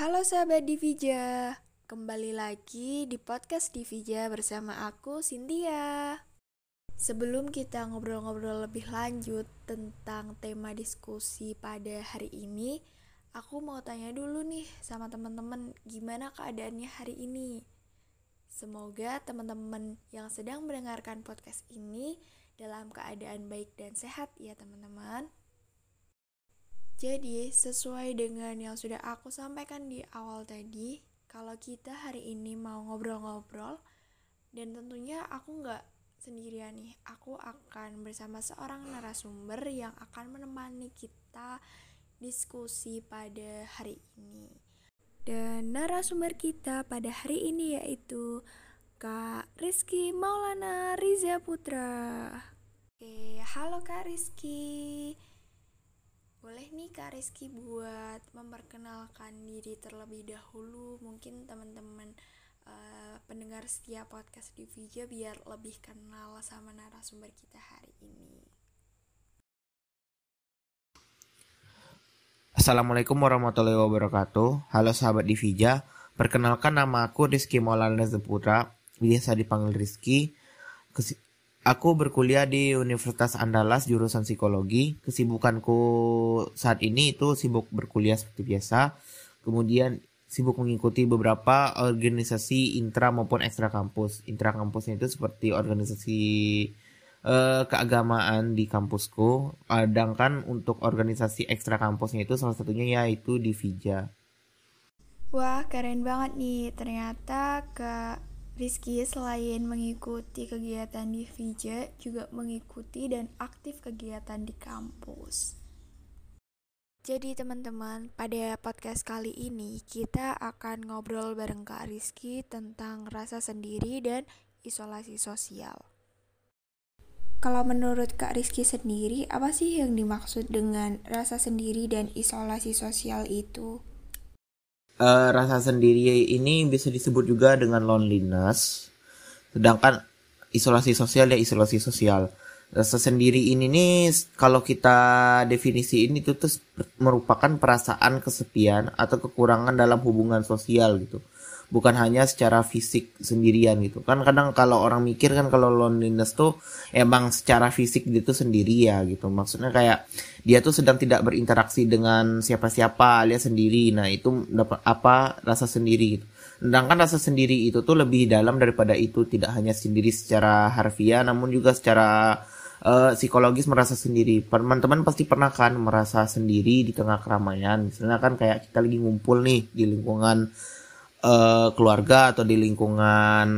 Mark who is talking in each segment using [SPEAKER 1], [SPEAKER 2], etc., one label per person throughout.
[SPEAKER 1] Halo sahabat Divija, kembali lagi di podcast Divija bersama aku Cynthia. Sebelum kita ngobrol-ngobrol lebih lanjut tentang tema diskusi pada hari ini, aku mau tanya dulu nih sama teman-teman gimana keadaannya hari ini. Semoga teman-teman yang sedang mendengarkan podcast ini dalam keadaan baik dan sehat ya teman-teman. Jadi, sesuai dengan yang sudah aku sampaikan di awal tadi, kalau kita hari ini mau ngobrol-ngobrol, dan tentunya aku nggak sendirian nih, aku akan bersama seorang narasumber yang akan menemani kita diskusi pada hari ini. Dan narasumber kita pada hari ini yaitu Kak Rizky Maulana Riza Putra. Oke, halo Kak Rizky. Boleh nih Kak Rizky buat memperkenalkan diri terlebih dahulu Mungkin teman-teman uh, pendengar setia podcast di Vija biar lebih kenal sama narasumber kita hari ini.
[SPEAKER 2] Assalamualaikum warahmatullahi wabarakatuh. Halo sahabat di Vija Perkenalkan nama aku Rizky Maulana Zeputra Biasa dipanggil Rizky Aku berkuliah di Universitas Andalas jurusan psikologi. Kesibukanku saat ini itu sibuk berkuliah seperti biasa. Kemudian sibuk mengikuti beberapa organisasi intra maupun ekstra kampus. Intra kampusnya itu seperti organisasi uh, keagamaan di kampusku. Sedangkan untuk organisasi ekstra kampusnya itu salah satunya yaitu di Vija.
[SPEAKER 1] Wah, keren banget nih. Ternyata ke Rizky selain mengikuti kegiatan di Vija juga mengikuti dan aktif kegiatan di kampus. Jadi teman-teman, pada podcast kali ini kita akan ngobrol bareng Kak Rizky tentang rasa sendiri dan isolasi sosial. Kalau menurut Kak Rizky sendiri, apa sih yang dimaksud dengan rasa sendiri dan isolasi sosial itu?
[SPEAKER 2] Uh, rasa sendiri ini bisa disebut juga dengan loneliness. Sedangkan isolasi sosial ya isolasi sosial. Rasa sendiri ini nih kalau kita definisi ini itu tuh merupakan perasaan kesepian atau kekurangan dalam hubungan sosial gitu bukan hanya secara fisik sendirian gitu. Kan kadang kalau orang mikir kan kalau loneliness tuh emang secara fisik dia tuh sendiri ya gitu. Maksudnya kayak dia tuh sedang tidak berinteraksi dengan siapa-siapa alias sendiri. Nah itu dapat apa? Rasa sendiri gitu. Sedangkan rasa sendiri itu tuh lebih dalam daripada itu. Tidak hanya sendiri secara harfiah namun juga secara uh, psikologis merasa sendiri. Teman-teman pasti pernah kan merasa sendiri di tengah keramaian. Misalnya kan kayak kita lagi ngumpul nih di lingkungan uh, keluarga atau di lingkungan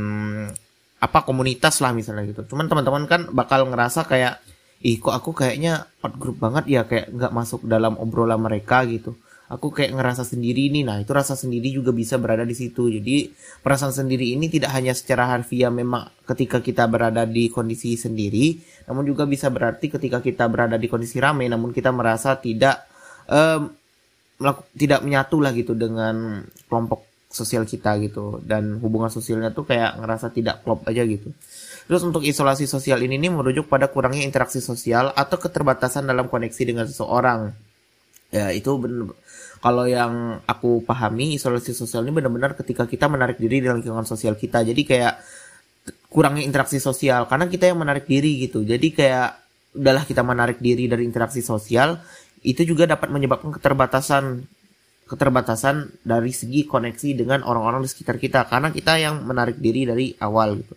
[SPEAKER 2] apa komunitas lah misalnya gitu. Cuman teman-teman kan bakal ngerasa kayak ih kok aku kayaknya out group banget ya kayak nggak masuk dalam obrolan mereka gitu. Aku kayak ngerasa sendiri nih. Nah, itu rasa sendiri juga bisa berada di situ. Jadi, perasaan sendiri ini tidak hanya secara harfiah memang ketika kita berada di kondisi sendiri, namun juga bisa berarti ketika kita berada di kondisi ramai namun kita merasa tidak um, tidak menyatu lah gitu dengan kelompok sosial kita gitu dan hubungan sosialnya tuh kayak ngerasa tidak klop aja gitu. Terus untuk isolasi sosial ini nih merujuk pada kurangnya interaksi sosial atau keterbatasan dalam koneksi dengan seseorang. Ya itu bener. Kalau yang aku pahami isolasi sosial ini benar-benar ketika kita menarik diri dari lingkungan sosial kita. Jadi kayak kurangnya interaksi sosial karena kita yang menarik diri gitu. Jadi kayak udahlah kita menarik diri dari interaksi sosial itu juga dapat menyebabkan keterbatasan keterbatasan dari segi koneksi dengan orang-orang di sekitar kita karena kita yang menarik diri dari awal gitu.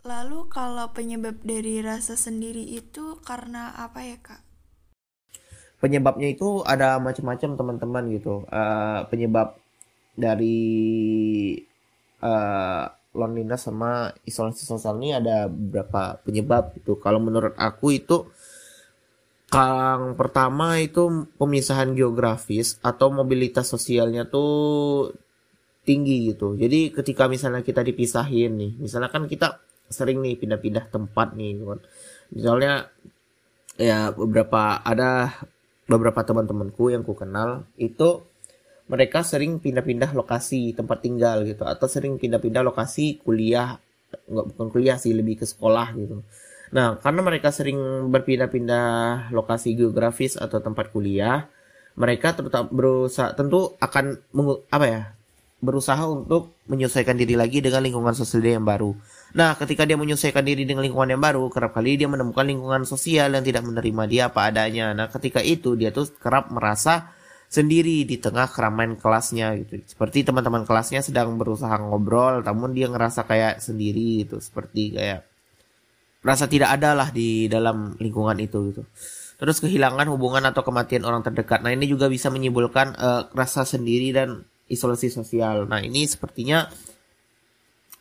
[SPEAKER 1] Lalu kalau penyebab dari rasa sendiri itu karena apa ya kak?
[SPEAKER 2] Penyebabnya itu ada macam-macam teman-teman gitu. Uh, penyebab dari uh, loneliness sama isolasi sosial ini ada beberapa penyebab itu. Kalau menurut aku itu yang pertama itu pemisahan geografis atau mobilitas sosialnya tuh tinggi gitu. Jadi ketika misalnya kita dipisahin nih, misalnya kan kita sering nih pindah-pindah tempat nih gitu kan. Misalnya ya beberapa ada beberapa teman-temanku yang ku kenal itu mereka sering pindah-pindah lokasi tempat tinggal gitu atau sering pindah-pindah lokasi kuliah nggak bukan kuliah sih lebih ke sekolah gitu Nah, karena mereka sering berpindah-pindah lokasi geografis atau tempat kuliah, mereka terutama berusaha tentu akan apa ya berusaha untuk menyesuaikan diri lagi dengan lingkungan sosial yang baru. Nah, ketika dia menyesuaikan diri dengan lingkungan yang baru, kerap kali dia menemukan lingkungan sosial yang tidak menerima dia apa adanya. Nah, ketika itu dia tuh kerap merasa sendiri di tengah keramaian kelasnya gitu. Seperti teman-teman kelasnya sedang berusaha ngobrol, namun dia ngerasa kayak sendiri gitu, seperti kayak merasa tidak ada lah di dalam lingkungan itu gitu. Terus kehilangan hubungan atau kematian orang terdekat. Nah, ini juga bisa menimbulkan uh, rasa sendiri dan isolasi sosial. Nah, ini sepertinya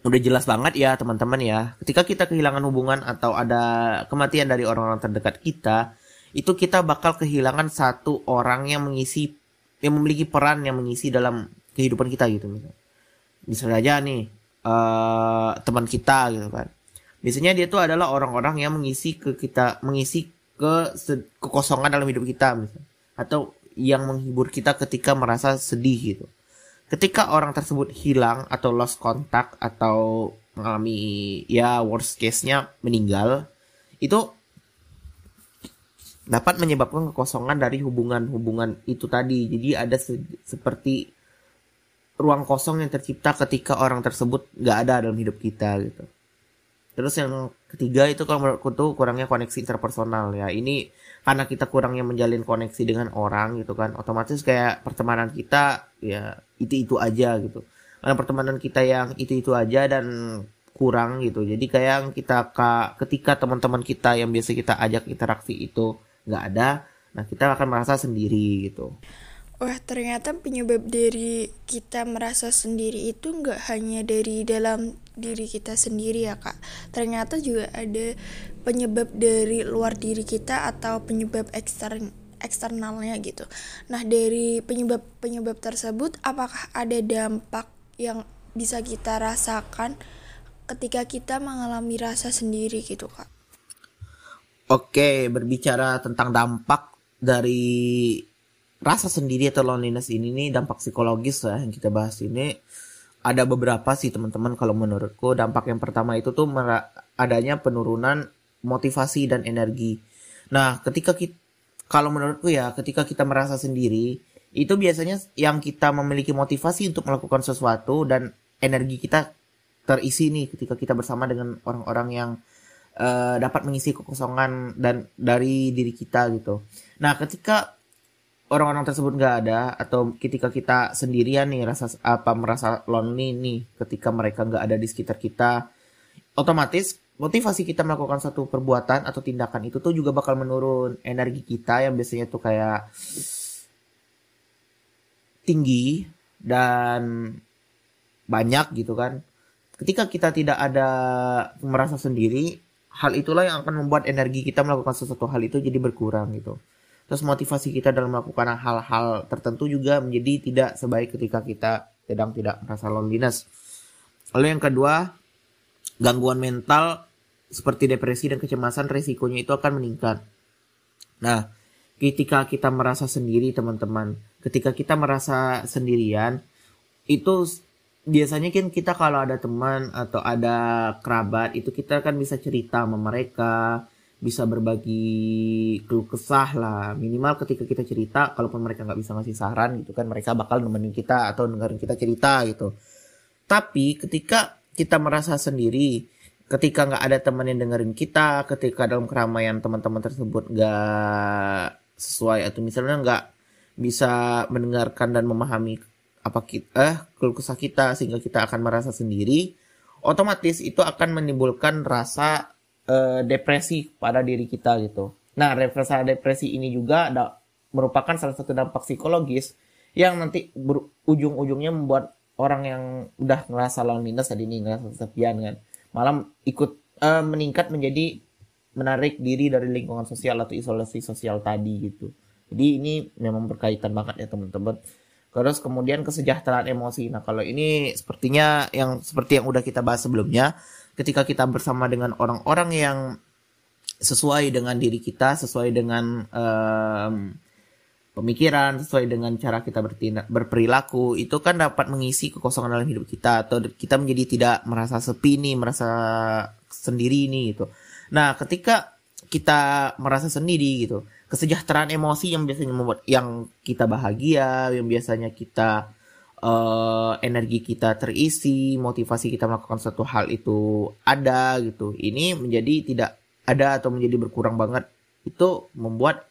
[SPEAKER 2] udah jelas banget ya teman-teman ya. Ketika kita kehilangan hubungan atau ada kematian dari orang-orang terdekat kita, itu kita bakal kehilangan satu orang yang mengisi yang memiliki peran yang mengisi dalam kehidupan kita gitu misalnya. Misalnya aja nih uh, teman kita gitu kan. Biasanya dia tuh adalah orang-orang yang mengisi ke kita mengisi ke kekosongan dalam hidup kita misalnya. Atau yang menghibur kita ketika merasa sedih gitu ketika orang tersebut hilang atau lost contact atau mengalami ya worst case-nya meninggal itu dapat menyebabkan kekosongan dari hubungan-hubungan itu tadi. Jadi ada se seperti ruang kosong yang tercipta ketika orang tersebut nggak ada dalam hidup kita gitu. Terus yang ketiga itu kalau menurutku tuh kurangnya koneksi interpersonal ya. Ini karena kita kurangnya menjalin koneksi dengan orang gitu kan. Otomatis kayak pertemanan kita ya itu-itu aja gitu. Karena pertemanan kita yang itu-itu aja dan kurang gitu. Jadi kayak kita ketika teman-teman kita yang biasa kita ajak interaksi itu nggak ada, nah kita akan merasa sendiri gitu.
[SPEAKER 1] Wah ternyata penyebab dari kita merasa sendiri itu nggak hanya dari dalam diri kita sendiri ya kak. Ternyata juga ada penyebab dari luar diri kita atau penyebab ekstern eksternalnya gitu. Nah dari penyebab penyebab tersebut apakah ada dampak yang bisa kita rasakan ketika kita mengalami rasa sendiri gitu kak?
[SPEAKER 2] Oke berbicara tentang dampak dari rasa sendiri atau loneliness ini nih dampak psikologis lah yang kita bahas ini ada beberapa sih teman-teman kalau menurutku dampak yang pertama itu tuh adanya penurunan motivasi dan energi. Nah, ketika kita kalau menurutku ya ketika kita merasa sendiri itu biasanya yang kita memiliki motivasi untuk melakukan sesuatu dan energi kita terisi nih ketika kita bersama dengan orang-orang yang uh, dapat mengisi kekosongan dan dari diri kita gitu. Nah, ketika orang-orang tersebut nggak ada atau ketika kita sendirian nih rasa apa merasa lonely nih ketika mereka nggak ada di sekitar kita otomatis motivasi kita melakukan satu perbuatan atau tindakan itu tuh juga bakal menurun energi kita yang biasanya tuh kayak tinggi dan banyak gitu kan. Ketika kita tidak ada merasa sendiri hal itulah yang akan membuat energi kita melakukan sesuatu hal itu jadi berkurang gitu terus motivasi kita dalam melakukan hal-hal tertentu juga menjadi tidak sebaik ketika kita sedang tidak merasa loneliness. Lalu yang kedua, gangguan mental seperti depresi dan kecemasan resikonya itu akan meningkat. Nah, ketika kita merasa sendiri teman-teman, ketika kita merasa sendirian, itu biasanya kan kita kalau ada teman atau ada kerabat itu kita kan bisa cerita sama mereka, bisa berbagi keluh kesah lah. Minimal ketika kita cerita kalaupun mereka nggak bisa ngasih saran gitu kan mereka bakal nemenin kita atau dengerin kita cerita gitu. Tapi ketika kita merasa sendiri ketika nggak ada teman yang dengerin kita ketika dalam keramaian teman-teman tersebut nggak sesuai atau misalnya nggak bisa mendengarkan dan memahami apa kita eh keluh kesah kita sehingga kita akan merasa sendiri otomatis itu akan menimbulkan rasa uh, depresi pada diri kita gitu. Nah, rasa depresi ini juga ada, merupakan salah satu dampak psikologis yang nanti ujung-ujungnya membuat orang yang udah ngerasa loneliness tadi ini ngerasa kesepian kan, malam ikut uh, meningkat menjadi menarik diri dari lingkungan sosial atau isolasi sosial tadi gitu. Jadi ini memang berkaitan banget ya teman-teman. Terus kemudian kesejahteraan emosi. Nah kalau ini sepertinya yang seperti yang udah kita bahas sebelumnya, ketika kita bersama dengan orang-orang yang sesuai dengan diri kita, sesuai dengan um, pemikiran, sesuai dengan cara kita bertindak, berperilaku, itu kan dapat mengisi kekosongan dalam hidup kita atau kita menjadi tidak merasa sepi nih, merasa sendiri nih gitu. Nah, ketika kita merasa sendiri gitu kesejahteraan emosi yang biasanya membuat yang kita bahagia yang biasanya kita uh, energi kita terisi motivasi kita melakukan satu hal itu ada gitu ini menjadi tidak ada atau menjadi berkurang banget itu membuat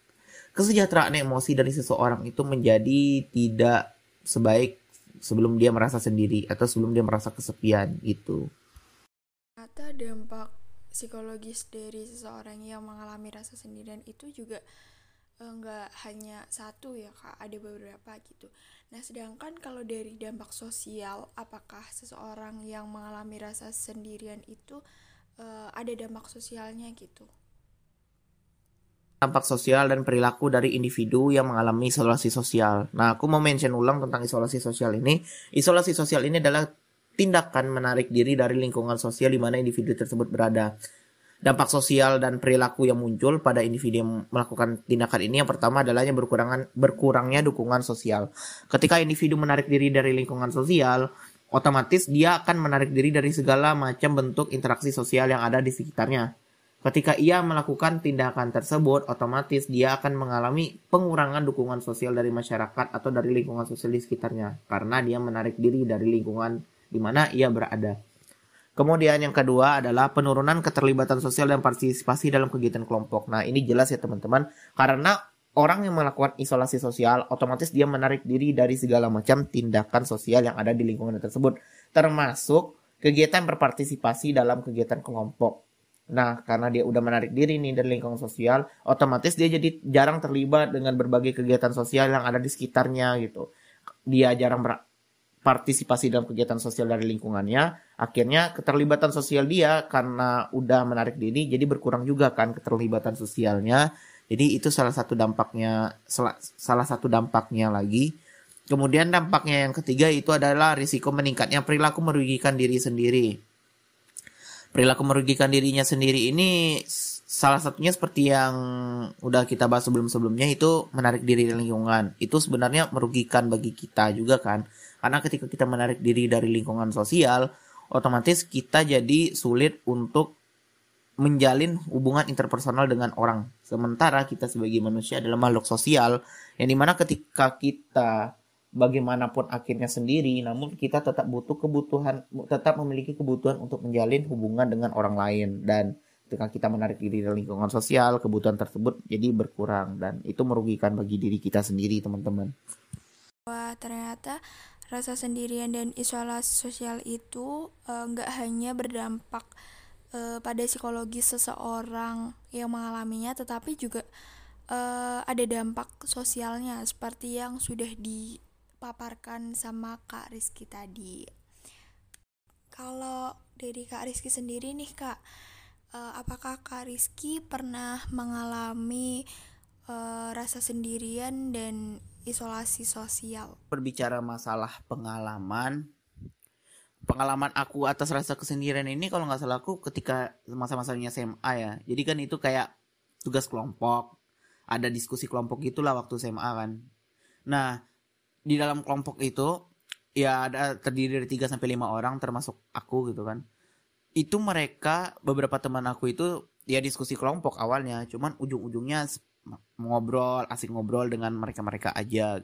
[SPEAKER 2] kesejahteraan emosi dari seseorang itu menjadi tidak sebaik sebelum dia merasa sendiri atau sebelum dia merasa kesepian gitu.
[SPEAKER 1] Kata dampak psikologis dari seseorang yang mengalami rasa sendirian itu juga enggak hanya satu ya kak, ada beberapa gitu. Nah sedangkan kalau dari dampak sosial, apakah seseorang yang mengalami rasa sendirian itu uh, ada dampak sosialnya gitu?
[SPEAKER 2] dampak sosial dan perilaku dari individu yang mengalami isolasi sosial. Nah, aku mau mention ulang tentang isolasi sosial ini. Isolasi sosial ini adalah tindakan menarik diri dari lingkungan sosial di mana individu tersebut berada. Dampak sosial dan perilaku yang muncul pada individu yang melakukan tindakan ini yang pertama adalah yang berkurangan berkurangnya dukungan sosial. Ketika individu menarik diri dari lingkungan sosial, otomatis dia akan menarik diri dari segala macam bentuk interaksi sosial yang ada di sekitarnya. Ketika ia melakukan tindakan tersebut, otomatis dia akan mengalami pengurangan dukungan sosial dari masyarakat atau dari lingkungan sosial di sekitarnya karena dia menarik diri dari lingkungan di mana ia berada. Kemudian yang kedua adalah penurunan keterlibatan sosial dan partisipasi dalam kegiatan kelompok. Nah, ini jelas ya teman-teman, karena orang yang melakukan isolasi sosial otomatis dia menarik diri dari segala macam tindakan sosial yang ada di lingkungan tersebut, termasuk kegiatan berpartisipasi dalam kegiatan kelompok. Nah, karena dia udah menarik diri nih dari lingkungan sosial, otomatis dia jadi jarang terlibat dengan berbagai kegiatan sosial yang ada di sekitarnya gitu. Dia jarang berpartisipasi dalam kegiatan sosial dari lingkungannya, akhirnya keterlibatan sosial dia karena udah menarik diri jadi berkurang juga kan keterlibatan sosialnya. Jadi itu salah satu dampaknya salah, salah satu dampaknya lagi. Kemudian dampaknya yang ketiga itu adalah risiko meningkatnya perilaku merugikan diri sendiri perilaku merugikan dirinya sendiri ini salah satunya seperti yang udah kita bahas sebelum-sebelumnya itu menarik diri dari lingkungan. Itu sebenarnya merugikan bagi kita juga kan. Karena ketika kita menarik diri dari lingkungan sosial, otomatis kita jadi sulit untuk menjalin hubungan interpersonal dengan orang. Sementara kita sebagai manusia adalah makhluk sosial yang di mana ketika kita bagaimanapun akhirnya sendiri, namun kita tetap butuh kebutuhan, tetap memiliki kebutuhan untuk menjalin hubungan dengan orang lain dan ketika kita menarik diri dari lingkungan sosial, kebutuhan tersebut jadi berkurang dan itu merugikan bagi diri kita sendiri, teman-teman.
[SPEAKER 1] Wah, ternyata rasa sendirian dan isolasi sosial itu eh, nggak uh, hanya berdampak uh, pada psikologi seseorang yang mengalaminya, tetapi juga uh, ada dampak sosialnya seperti yang sudah di paparkan sama Kak Rizky tadi. Kalau dari Kak Rizky sendiri nih Kak, uh, apakah Kak Rizky pernah mengalami uh, rasa sendirian dan isolasi sosial?
[SPEAKER 2] Berbicara masalah pengalaman, pengalaman aku atas rasa kesendirian ini kalau nggak salah aku ketika masa-masanya SMA ya. Jadi kan itu kayak tugas kelompok, ada diskusi kelompok gitulah waktu SMA kan. Nah, di dalam kelompok itu ya ada terdiri dari 3 sampai lima orang termasuk aku gitu kan. Itu mereka beberapa teman aku itu ya diskusi kelompok awalnya, cuman ujung-ujungnya ngobrol, asik ngobrol dengan mereka-mereka aja.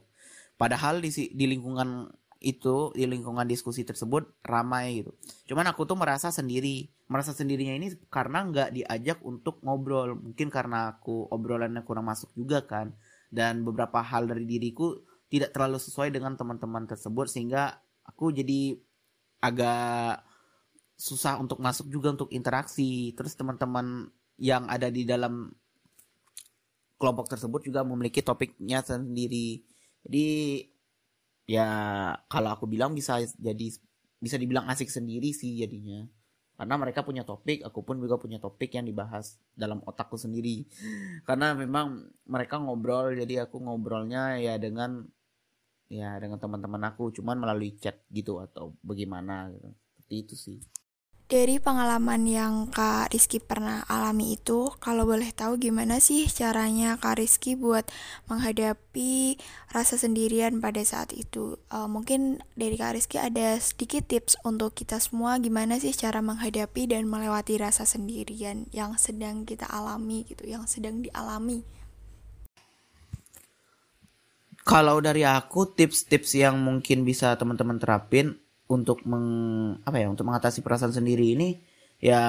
[SPEAKER 2] Padahal di di lingkungan itu di lingkungan diskusi tersebut ramai gitu. Cuman aku tuh merasa sendiri, merasa sendirinya ini karena nggak diajak untuk ngobrol. Mungkin karena aku obrolannya kurang masuk juga kan. Dan beberapa hal dari diriku tidak terlalu sesuai dengan teman-teman tersebut sehingga aku jadi agak susah untuk masuk juga untuk interaksi. Terus teman-teman yang ada di dalam kelompok tersebut juga memiliki topiknya sendiri. Jadi ya kalau aku bilang bisa jadi bisa dibilang asik sendiri sih jadinya. Karena mereka punya topik aku pun juga punya topik yang dibahas dalam otakku sendiri. Karena memang mereka ngobrol jadi aku ngobrolnya ya dengan ya dengan teman-teman aku cuman melalui chat gitu atau bagaimana gitu. seperti itu sih
[SPEAKER 1] Dari pengalaman yang Kak Rizky pernah alami itu, kalau boleh tahu gimana sih caranya Kak Rizky buat menghadapi rasa sendirian pada saat itu? Uh, mungkin dari Kak Rizky ada sedikit tips untuk kita semua gimana sih cara menghadapi dan melewati rasa sendirian yang sedang kita alami gitu, yang sedang dialami.
[SPEAKER 2] Kalau dari aku tips-tips yang mungkin bisa teman-teman terapin untuk meng apa ya untuk mengatasi perasaan sendiri ini ya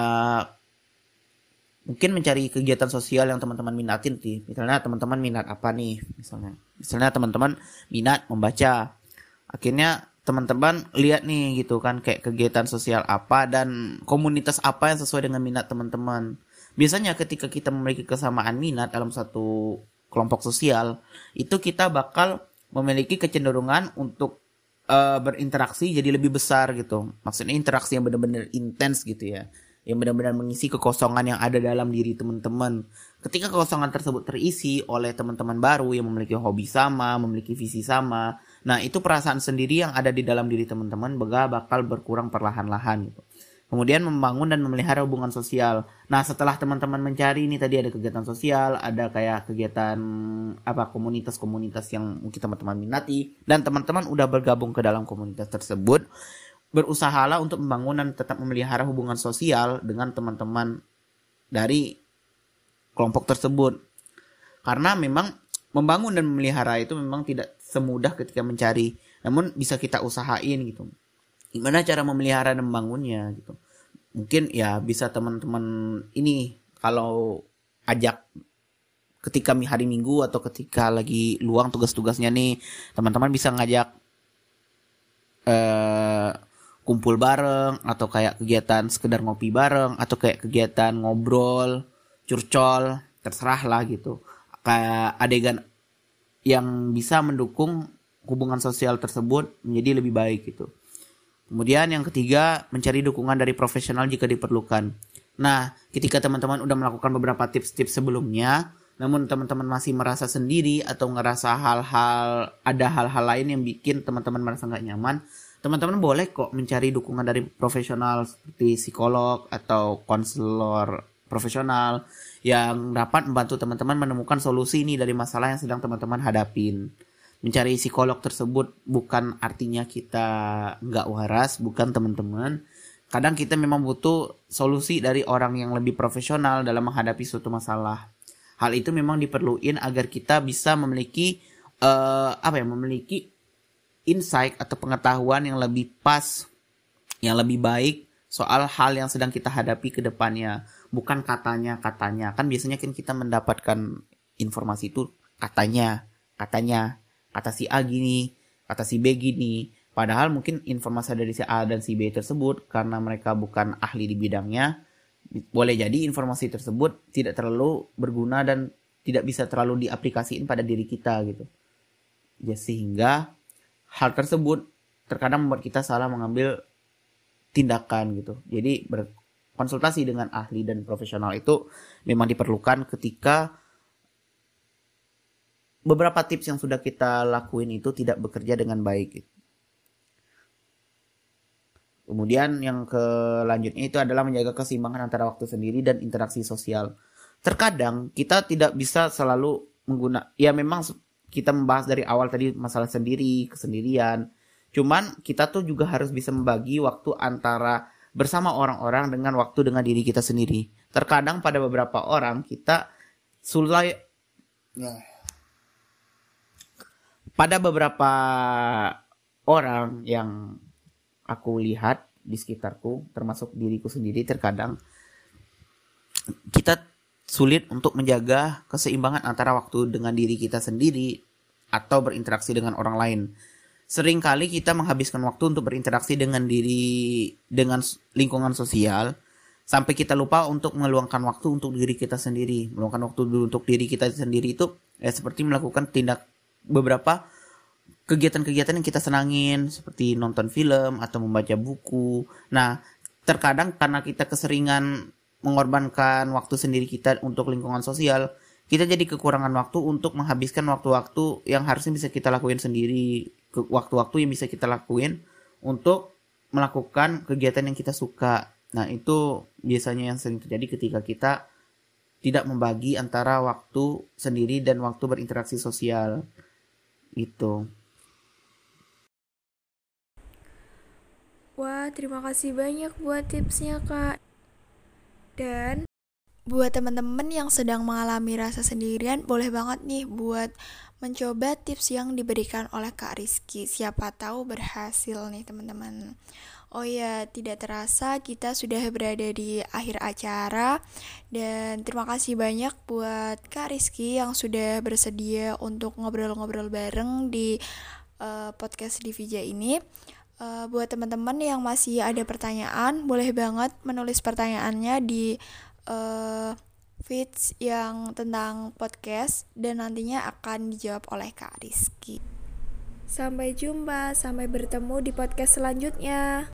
[SPEAKER 2] mungkin mencari kegiatan sosial yang teman-teman minatin sih. Misalnya teman-teman minat apa nih misalnya. Misalnya teman-teman minat membaca. Akhirnya teman-teman lihat nih gitu kan kayak kegiatan sosial apa dan komunitas apa yang sesuai dengan minat teman-teman. Biasanya ketika kita memiliki kesamaan minat dalam satu kelompok sosial itu kita bakal memiliki kecenderungan untuk uh, berinteraksi jadi lebih besar gitu. Maksudnya interaksi yang benar-benar intens gitu ya. Yang benar-benar mengisi kekosongan yang ada dalam diri teman-teman. Ketika kekosongan tersebut terisi oleh teman-teman baru yang memiliki hobi sama, memiliki visi sama. Nah, itu perasaan sendiri yang ada di dalam diri teman-teman bakal berkurang perlahan-lahan gitu. Kemudian membangun dan memelihara hubungan sosial. Nah, setelah teman-teman mencari ini tadi ada kegiatan sosial, ada kayak kegiatan apa komunitas-komunitas yang mungkin teman-teman minati dan teman-teman udah bergabung ke dalam komunitas tersebut, berusahalah untuk membangun dan tetap memelihara hubungan sosial dengan teman-teman dari kelompok tersebut. Karena memang membangun dan memelihara itu memang tidak semudah ketika mencari, namun bisa kita usahain gitu gimana cara memelihara dan membangunnya gitu mungkin ya bisa teman-teman ini kalau ajak ketika hari minggu atau ketika lagi luang tugas-tugasnya nih teman-teman bisa ngajak eh, kumpul bareng atau kayak kegiatan sekedar ngopi bareng atau kayak kegiatan ngobrol curcol terserah lah gitu. Kayak adegan yang bisa mendukung hubungan sosial tersebut menjadi lebih baik gitu Kemudian yang ketiga, mencari dukungan dari profesional jika diperlukan. Nah, ketika teman-teman udah melakukan beberapa tips-tips sebelumnya, namun teman-teman masih merasa sendiri atau ngerasa hal-hal ada hal-hal lain yang bikin teman-teman merasa nggak nyaman, teman-teman boleh kok mencari dukungan dari profesional seperti psikolog atau konselor profesional yang dapat membantu teman-teman menemukan solusi ini dari masalah yang sedang teman-teman hadapin mencari psikolog tersebut bukan artinya kita nggak waras, bukan teman-teman. Kadang kita memang butuh solusi dari orang yang lebih profesional dalam menghadapi suatu masalah. Hal itu memang diperluin agar kita bisa memiliki uh, apa ya, memiliki insight atau pengetahuan yang lebih pas, yang lebih baik soal hal yang sedang kita hadapi ke depannya. Bukan katanya, katanya. Kan biasanya kan kita mendapatkan informasi itu katanya, katanya, kata si A gini, kata si B gini. Padahal mungkin informasi dari si A dan si B tersebut karena mereka bukan ahli di bidangnya, boleh jadi informasi tersebut tidak terlalu berguna dan tidak bisa terlalu diaplikasikan pada diri kita gitu. Ya sehingga hal tersebut terkadang membuat kita salah mengambil tindakan gitu. Jadi berkonsultasi dengan ahli dan profesional itu memang diperlukan ketika beberapa tips yang sudah kita lakuin itu tidak bekerja dengan baik. Kemudian yang kelanjutnya itu adalah menjaga keseimbangan antara waktu sendiri dan interaksi sosial. Terkadang kita tidak bisa selalu mengguna ya memang kita membahas dari awal tadi masalah sendiri, kesendirian. Cuman kita tuh juga harus bisa membagi waktu antara bersama orang-orang dengan waktu dengan diri kita sendiri. Terkadang pada beberapa orang kita sulit ya pada beberapa orang yang aku lihat di sekitarku, termasuk diriku sendiri, terkadang kita sulit untuk menjaga keseimbangan antara waktu dengan diri kita sendiri atau berinteraksi dengan orang lain. Seringkali kita menghabiskan waktu untuk berinteraksi dengan diri dengan lingkungan sosial sampai kita lupa untuk meluangkan waktu untuk diri kita sendiri. Meluangkan waktu untuk diri kita sendiri itu ya seperti melakukan tindak beberapa kegiatan-kegiatan yang kita senangin seperti nonton film atau membaca buku. Nah, terkadang karena kita keseringan mengorbankan waktu sendiri kita untuk lingkungan sosial, kita jadi kekurangan waktu untuk menghabiskan waktu-waktu yang harusnya bisa kita lakuin sendiri, waktu-waktu yang bisa kita lakuin untuk melakukan kegiatan yang kita suka. Nah, itu biasanya yang sering terjadi ketika kita tidak membagi antara waktu sendiri dan waktu berinteraksi sosial. Itu.
[SPEAKER 1] Wah, terima kasih banyak buat tipsnya, Kak. Dan buat teman-teman yang sedang mengalami rasa sendirian, boleh banget nih buat mencoba tips yang diberikan oleh Kak Rizky. Siapa tahu berhasil nih, teman-teman. Oh ya, tidak terasa kita sudah berada di akhir acara dan terima kasih banyak buat Kak Rizky yang sudah bersedia untuk ngobrol-ngobrol bareng di uh, podcast Divija ini. Uh, buat teman-teman yang masih ada pertanyaan, boleh banget menulis pertanyaannya di uh, feeds yang tentang podcast dan nantinya akan dijawab oleh Kak Rizky. Sampai jumpa, sampai bertemu di podcast selanjutnya.